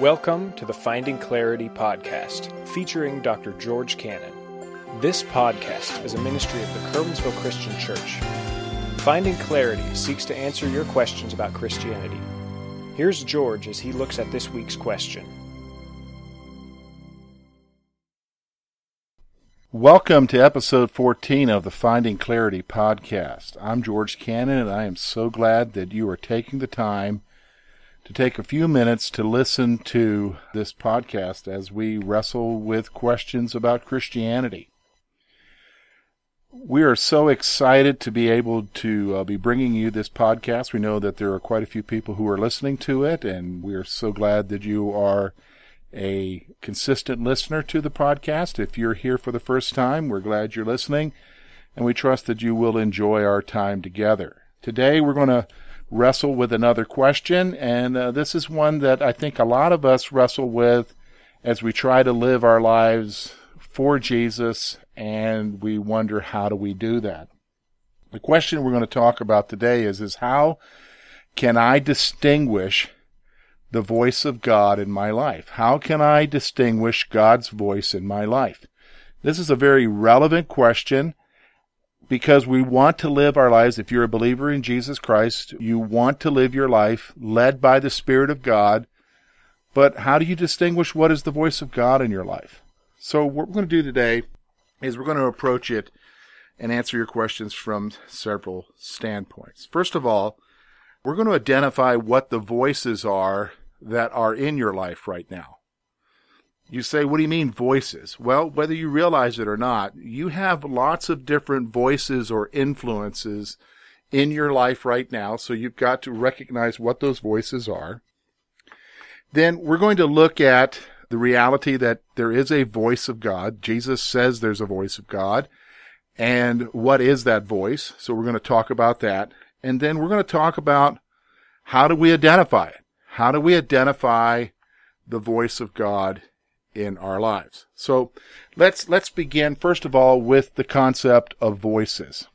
Welcome to the Finding Clarity podcast, featuring Dr. George Cannon. This podcast is a ministry of the Curwensville Christian Church. Finding Clarity seeks to answer your questions about Christianity. Here's George as he looks at this week's question. Welcome to episode 14 of the Finding Clarity podcast. I'm George Cannon, and I am so glad that you are taking the time to take a few minutes to listen to this podcast as we wrestle with questions about Christianity. We are so excited to be able to uh, be bringing you this podcast. We know that there are quite a few people who are listening to it, and we are so glad that you are a consistent listener to the podcast. If you're here for the first time, we're glad you're listening, and we trust that you will enjoy our time together. Today, we're going to wrestle with another question, and uh, this is one that I think a lot of us wrestle with as we try to live our lives for Jesus, and we wonder how do we do that. The question we're going to talk about today is is how can I distinguish the voice of God in my life? How can I distinguish God's voice in my life? This is a very relevant question because we want to live our lives. If you're a believer in Jesus Christ, you want to live your life led by the Spirit of God. But how do you distinguish what is the voice of God in your life? So, what we're going to do today is we're going to approach it and answer your questions from several standpoints. First of all, we're going to identify what the voices are that are in your life right now. You say, what do you mean voices? Well, whether you realize it or not, you have lots of different voices or influences in your life right now. So you've got to recognize what those voices are. Then we're going to look at the reality that there is a voice of God. Jesus says there's a voice of God. And what is that voice? So we're going to talk about that. And then we're going to talk about how do we identify it? How do we identify the voice of God in our lives. So let's, let's begin first of all with the concept of voices.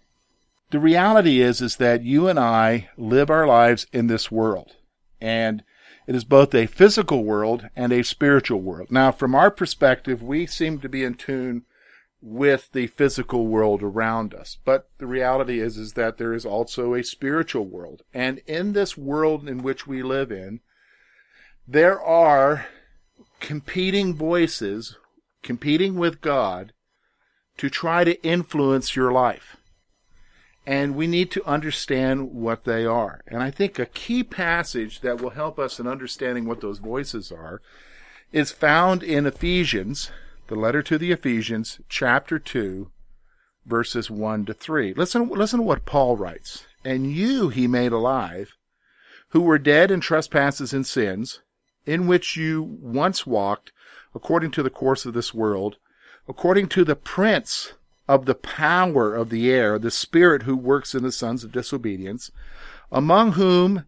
The reality is, is that you and I live our lives in this world and it is both a physical world and a spiritual world. Now, from our perspective, we seem to be in tune with the physical world around us. But the reality is, is that there is also a spiritual world. And in this world in which we live in, there are competing voices, competing with God to try to influence your life. And we need to understand what they are. And I think a key passage that will help us in understanding what those voices are is found in Ephesians, the letter to the Ephesians, chapter 2, verses 1 to 3. Listen, listen to what Paul writes. And you he made alive, who were dead in trespasses and sins, in which you once walked according to the course of this world, according to the prince of the power of the air, the spirit who works in the sons of disobedience, among whom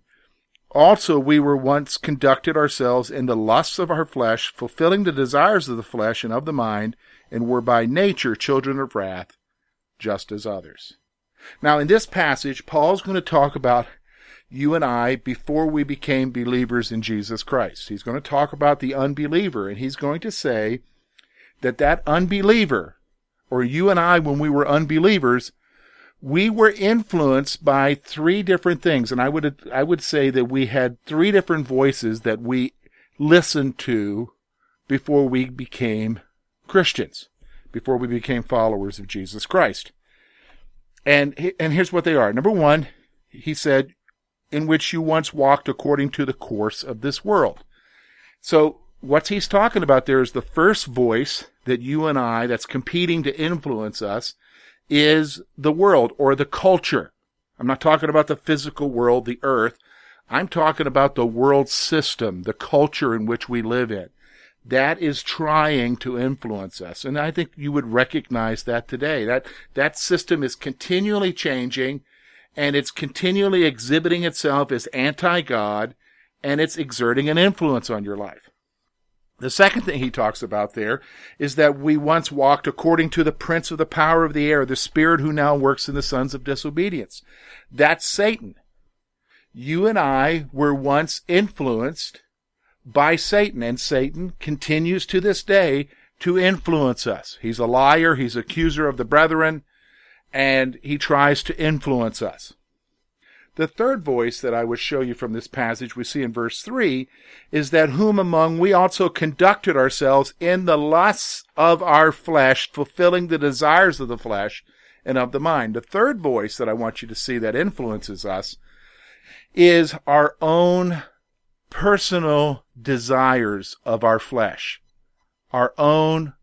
also we were once conducted ourselves in the lusts of our flesh, fulfilling the desires of the flesh and of the mind, and were by nature children of wrath, just as others. Now, in this passage, Paul's going to talk about you and I before we became believers in Jesus Christ. He's going to talk about the unbeliever and he's going to say that that unbeliever or you and I when we were unbelievers we were influenced by three different things and I would I would say that we had three different voices that we listened to before we became Christians before we became followers of Jesus Christ. And and here's what they are. Number 1, he said in which you once walked according to the course of this world. So what he's talking about there is the first voice that you and I that's competing to influence us is the world or the culture. I'm not talking about the physical world, the earth. I'm talking about the world system, the culture in which we live in. That is trying to influence us. And I think you would recognize that today. That, that system is continually changing and it's continually exhibiting itself as anti-God and it's exerting an influence on your life. The second thing he talks about there is that we once walked according to the prince of the power of the air, the spirit who now works in the sons of disobedience. That's Satan. You and I were once influenced by Satan, and Satan continues to this day to influence us. He's a liar, he's accuser of the brethren, and he tries to influence us. The third voice that I would show you from this passage we see in verse 3 is that whom among we also conducted ourselves in the lusts of our flesh, fulfilling the desires of the flesh and of the mind. The third voice that I want you to see that influences us is our own personal desires of our flesh, our own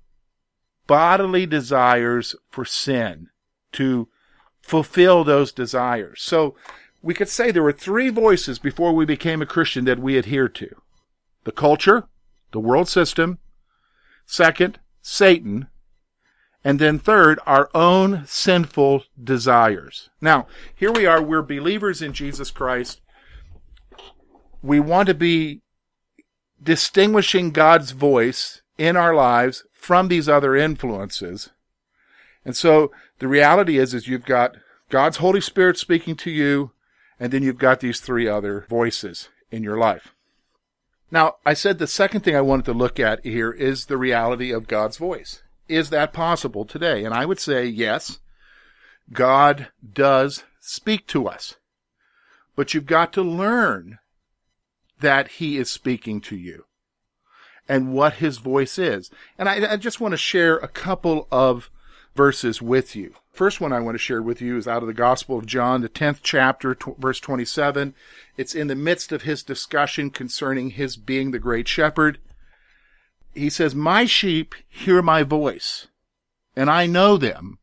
bodily desires for sin, to fulfill those desires. So we could say there were three voices before we became a Christian that we adhered to. The culture, the world system, second, Satan, and then third, our own sinful desires. Now, here we are, we're believers in Jesus Christ. We want to be distinguishing God's voice in our lives from these other influences. And so the reality is, is you've got God's Holy Spirit speaking to you, and then you've got these three other voices in your life. Now, I said the second thing I wanted to look at here is the reality of God's voice. Is that possible today? And I would say yes, God does speak to us. But you've got to learn that He is speaking to you and what His voice is. And I, I just want to share a couple of verses with you. First one I want to share with you is out of the Gospel of John, the 10th chapter, t- verse 27. It's in the midst of his discussion concerning his being the great shepherd he says, My sheep hear my voice, and I know them,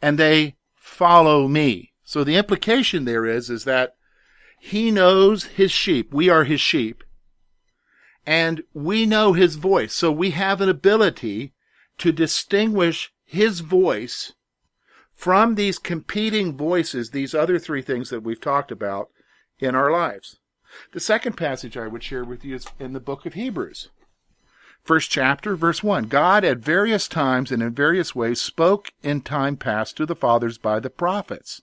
and they follow me. So the implication there is, is that he knows his sheep. We are his sheep. And we know his voice. So we have an ability to distinguish his voice from these competing voices, these other three things that we've talked about in our lives. The second passage I would share with you is in the book of Hebrews. First chapter, verse 1. God at various times and in various ways spoke in time past to the fathers by the prophets,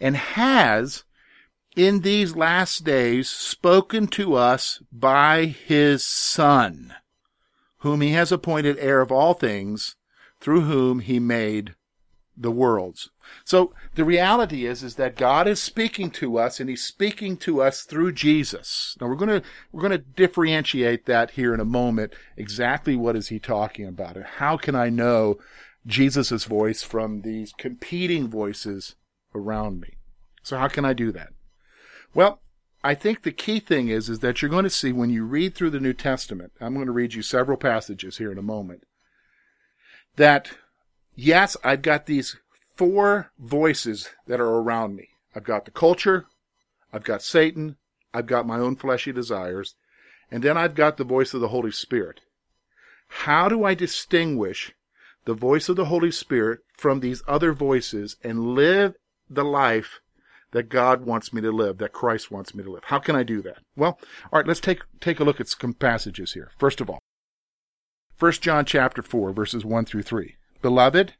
and has in these last days spoken to us by his Son, whom he has appointed heir of all things, through whom he made the worlds. So the reality is, is that God is speaking to us and he's speaking to us through Jesus. Now we're going to, we're going to differentiate that here in a moment. Exactly what is he talking about and how can I know Jesus' voice from these competing voices around me? So how can I do that? Well, I think the key thing is, is that you're going to see when you read through the New Testament, I'm going to read you several passages here in a moment, that yes, I've got these four voices that are around me. I've got the culture, I've got Satan, I've got my own fleshy desires, and then I've got the voice of the Holy Spirit. How do I distinguish the voice of the Holy Spirit from these other voices and live the life that God wants me to live, that Christ wants me to live? How can I do that? Well, all right, let's take take a look at some passages here. First of all, 1 John chapter 4 verses 1 through 3. Beloved,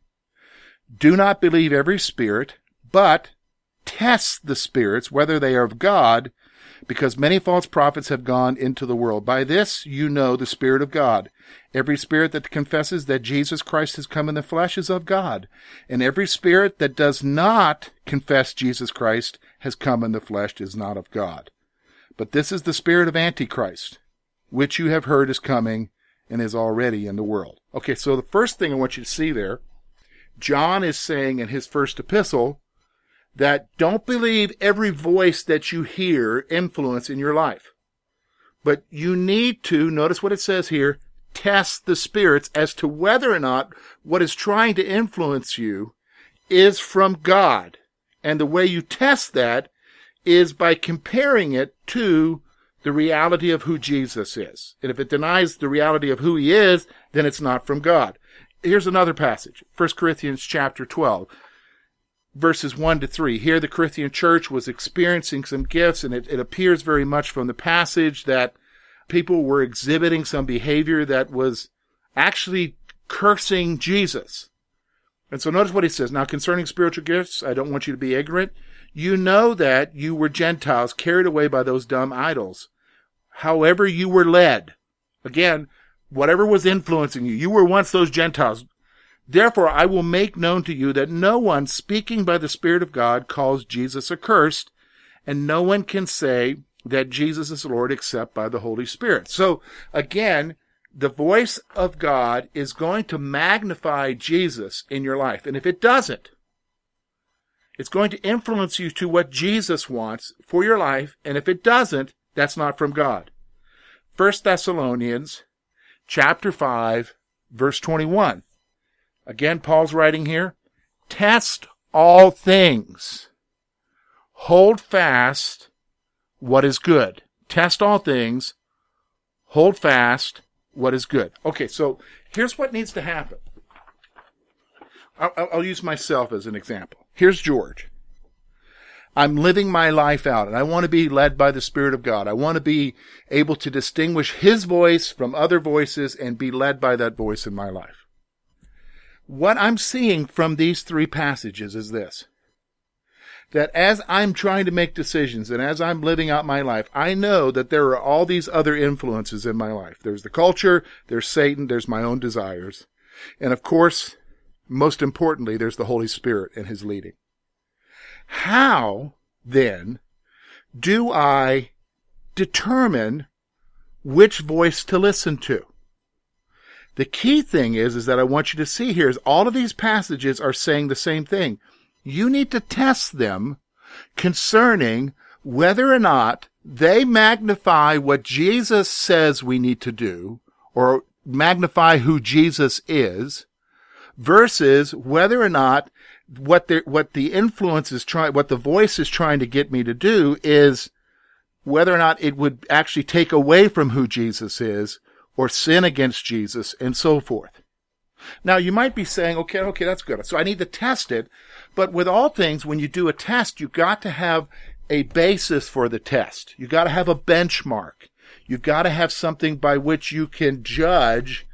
do not believe every spirit, but test the spirits whether they are of God, because many false prophets have gone into the world. By this you know the Spirit of God. Every spirit that confesses that Jesus Christ has come in the flesh is of God, and every spirit that does not confess Jesus Christ has come in the flesh is not of God. But this is the spirit of Antichrist, which you have heard is coming and is already in the world. Okay, so the first thing I want you to see there, John is saying in his first epistle that don't believe every voice that you hear influence in your life. But you need to, notice what it says here, test the spirits as to whether or not what is trying to influence you is from God. And the way you test that is by comparing it to the reality of who Jesus is. And if it denies the reality of who he is, then it's not from God. Here's another passage. 1 Corinthians chapter 12 verses 1 to 3. Here the Corinthian church was experiencing some gifts and it, it appears very much from the passage that people were exhibiting some behavior that was actually cursing Jesus. And so notice what he says. Now concerning spiritual gifts, I don't want you to be ignorant. You know that you were Gentiles carried away by those dumb idols however you were led. Again, whatever was influencing you. You were once those Gentiles. Therefore, I will make known to you that no one speaking by the Spirit of God calls Jesus accursed, and no one can say that Jesus is Lord except by the Holy Spirit. So again, the voice of God is going to magnify Jesus in your life. And if it doesn't, it's going to influence you to what Jesus wants for your life. And if it doesn't, that's not from God. 1 Thessalonians chapter 5 verse 21. Again, Paul's writing here, test all things. Hold fast what is good. Test all things. Hold fast what is good. Okay, so here's what needs to happen. I'll, I'll, use myself as an example. Here's George. I'm living my life out and I want to be led by the Spirit of God. I want to be able to distinguish His voice from other voices and be led by that voice in my life. What I'm seeing from these three passages is this that as I'm trying to make decisions and as I'm living out my life, I know that there are all these other influences in my life. There's the culture, there's Satan, there's my own desires. And of course, most importantly, there's the Holy Spirit and his leading. How then do I determine which voice to listen to? The key thing is, is that I want you to see here is all of these passages are saying the same thing you need to test them concerning whether or not they magnify what Jesus says we need to do or magnify who Jesus is versus whether or not what the, what the influence is trying, what the voice is trying to get me to do is whether or not it would actually take away from who Jesus is or sin against Jesus and so forth. Now you might be saying, okay, okay, that's good. So I need to test it. But with all things, when you do a test, you've got to have a basis for the test. You've got to have a benchmark. You've got to have something by which you can judge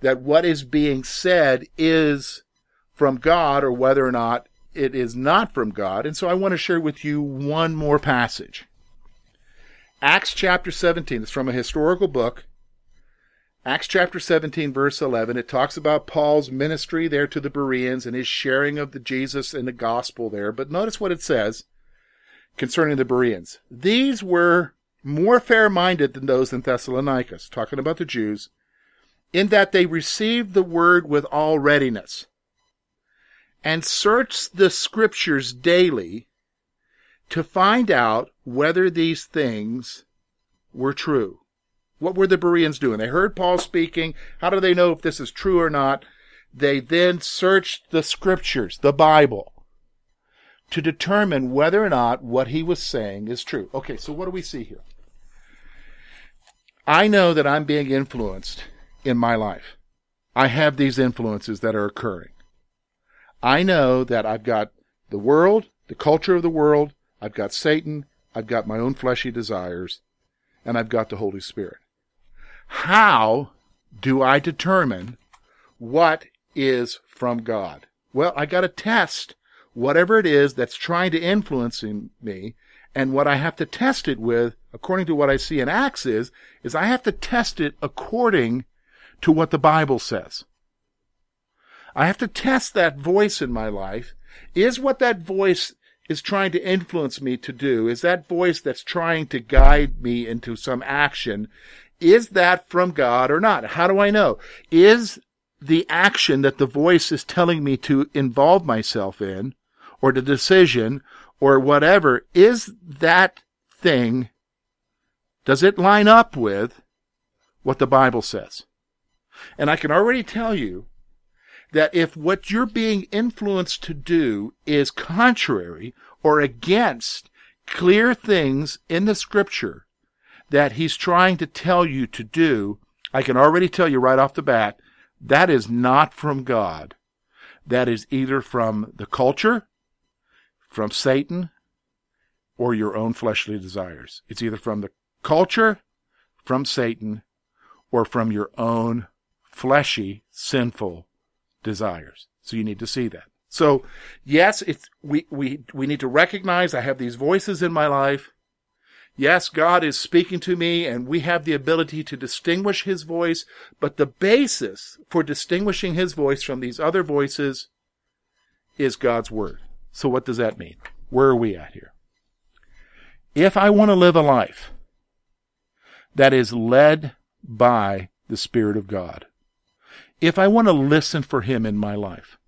that what is being said is from God or whether or not it is not from God. And so I want to share with you one more passage. Acts chapter 17. It's from a historical book. Acts chapter 17 verse 11, it talks about Paul's ministry there to the Bereans and his sharing of the Jesus and the gospel there. But notice what it says concerning the Bereans. These were more fair-minded than those in Thessalonica, talking about the Jews, in that they received the word with all readiness and searched the scriptures daily to find out whether these things were true. What were the Bereans doing? They heard Paul speaking. How do they know if this is true or not? They then searched the scriptures, the Bible, to determine whether or not what he was saying is true. Okay, so what do we see here? I know that I'm being influenced in my life. I have these influences that are occurring. I know that I've got the world, the culture of the world, I've got Satan, I've got my own fleshy desires, and I've got the Holy Spirit. How do I determine what is from God? Well, I got to test whatever it is that's trying to influence me. And what I have to test it with, according to what I see in Acts is, is I have to test it according to what the Bible says. I have to test that voice in my life. Is what that voice is trying to influence me to do, is that voice that's trying to guide me into some action, is that from God or not? How do I know? Is the action that the voice is telling me to involve myself in, or the decision, or whatever, is that thing, does it line up with what the Bible says? And I can already tell you that if what you're being influenced to do is contrary or against clear things in the scripture, that he's trying to tell you to do, I can already tell you right off the bat, that is not from God. That is either from the culture, from Satan, or your own fleshly desires. It's either from the culture, from Satan, or from your own fleshy, sinful desires. So you need to see that. So yes, it's, we, we, we need to recognize I have these voices in my life Yes, God is speaking to me and we have the ability to distinguish his voice, but the basis for distinguishing his voice from these other voices is God's word. So what does that mean? Where are we at here? If I want to live a life that is led by the Spirit of God, if I want to listen for Him in my life,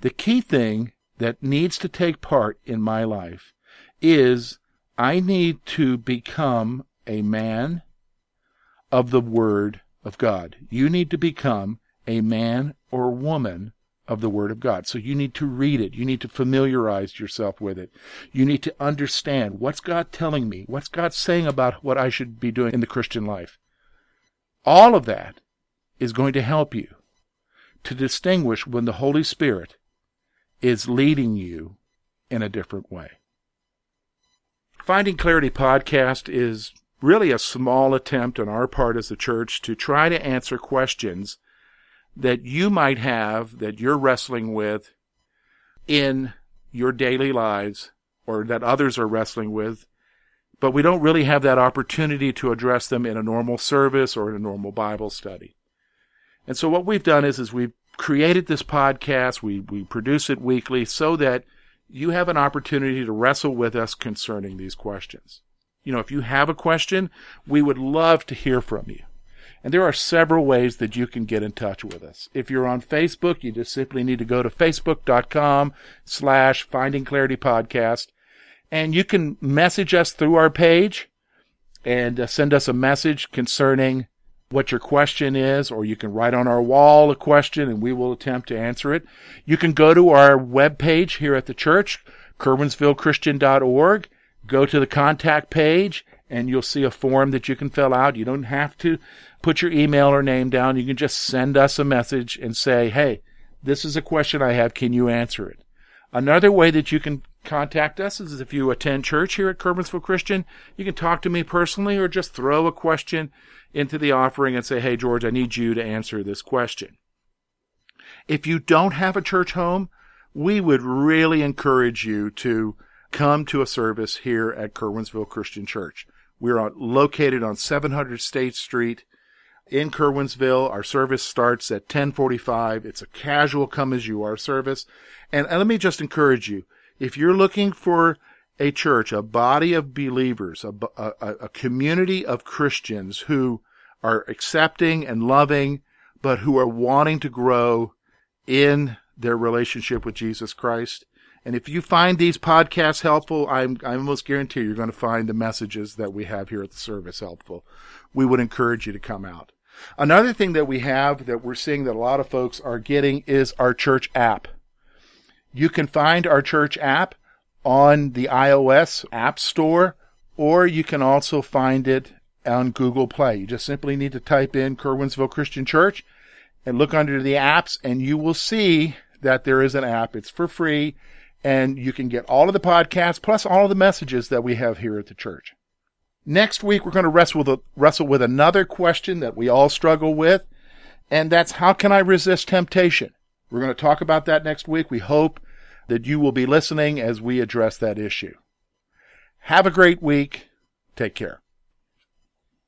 the key thing that needs to take part in my life is I need to become a man of the Word of God. You need to become a man or woman of the Word of God. So you need to read it. You need to familiarize yourself with it. You need to understand what's God telling me? What's God saying about what I should be doing in the Christian life? All of that is going to help you to distinguish when the Holy Spirit is leading you in a different way. Finding Clarity podcast is really a small attempt on our part as a church to try to answer questions that you might have that you're wrestling with in your daily lives or that others are wrestling with, but we don't really have that opportunity to address them in a normal service or in a normal Bible study. And so what we've done is, is we've created this podcast. We, we produce it weekly so that you have an opportunity to wrestle with us concerning these questions. You know, if you have a question, we would love to hear from you. And there are several ways that you can get in touch with us. If you're on Facebook, you just simply need to go to facebook.com slash finding clarity podcast and you can message us through our page and uh, send us a message concerning what your question is, or you can write on our wall a question and we will attempt to answer it. You can go to our webpage here at the church, curwensvillechristian.org, go to the contact page, and you'll see a form that you can fill out. You don't have to put your email or name down. You can just send us a message and say, hey, this is a question I have. Can you answer it? Another way that you can contact us is if you attend church here at Curwensville Christian, you can talk to me personally or just throw a question into the offering and say, Hey, George, I need you to answer this question. If you don't have a church home, we would really encourage you to come to a service here at Curwensville Christian Church. We're located on 700 State Street in Curwensville. Our service starts at 1045. It's a casual come as you are service. And, and let me just encourage you. If you're looking for a church, a body of believers, a, a, a community of Christians who are accepting and loving, but who are wanting to grow in their relationship with Jesus Christ. And if you find these podcasts helpful, I'm, I almost guarantee you're going to find the messages that we have here at the service helpful. We would encourage you to come out. Another thing that we have that we're seeing that a lot of folks are getting is our church app. You can find our church app on the iOS App Store, or you can also find it on Google Play. You just simply need to type in Curwensville Christian Church and look under the apps, and you will see that there is an app. It's for free, and you can get all of the podcasts plus all of the messages that we have here at the church. Next week, we're going to wrestle with, wrestle with another question that we all struggle with, and that's how can I resist temptation? We're going to talk about that next week. We hope that you will be listening as we address that issue. Have a great week. Take care.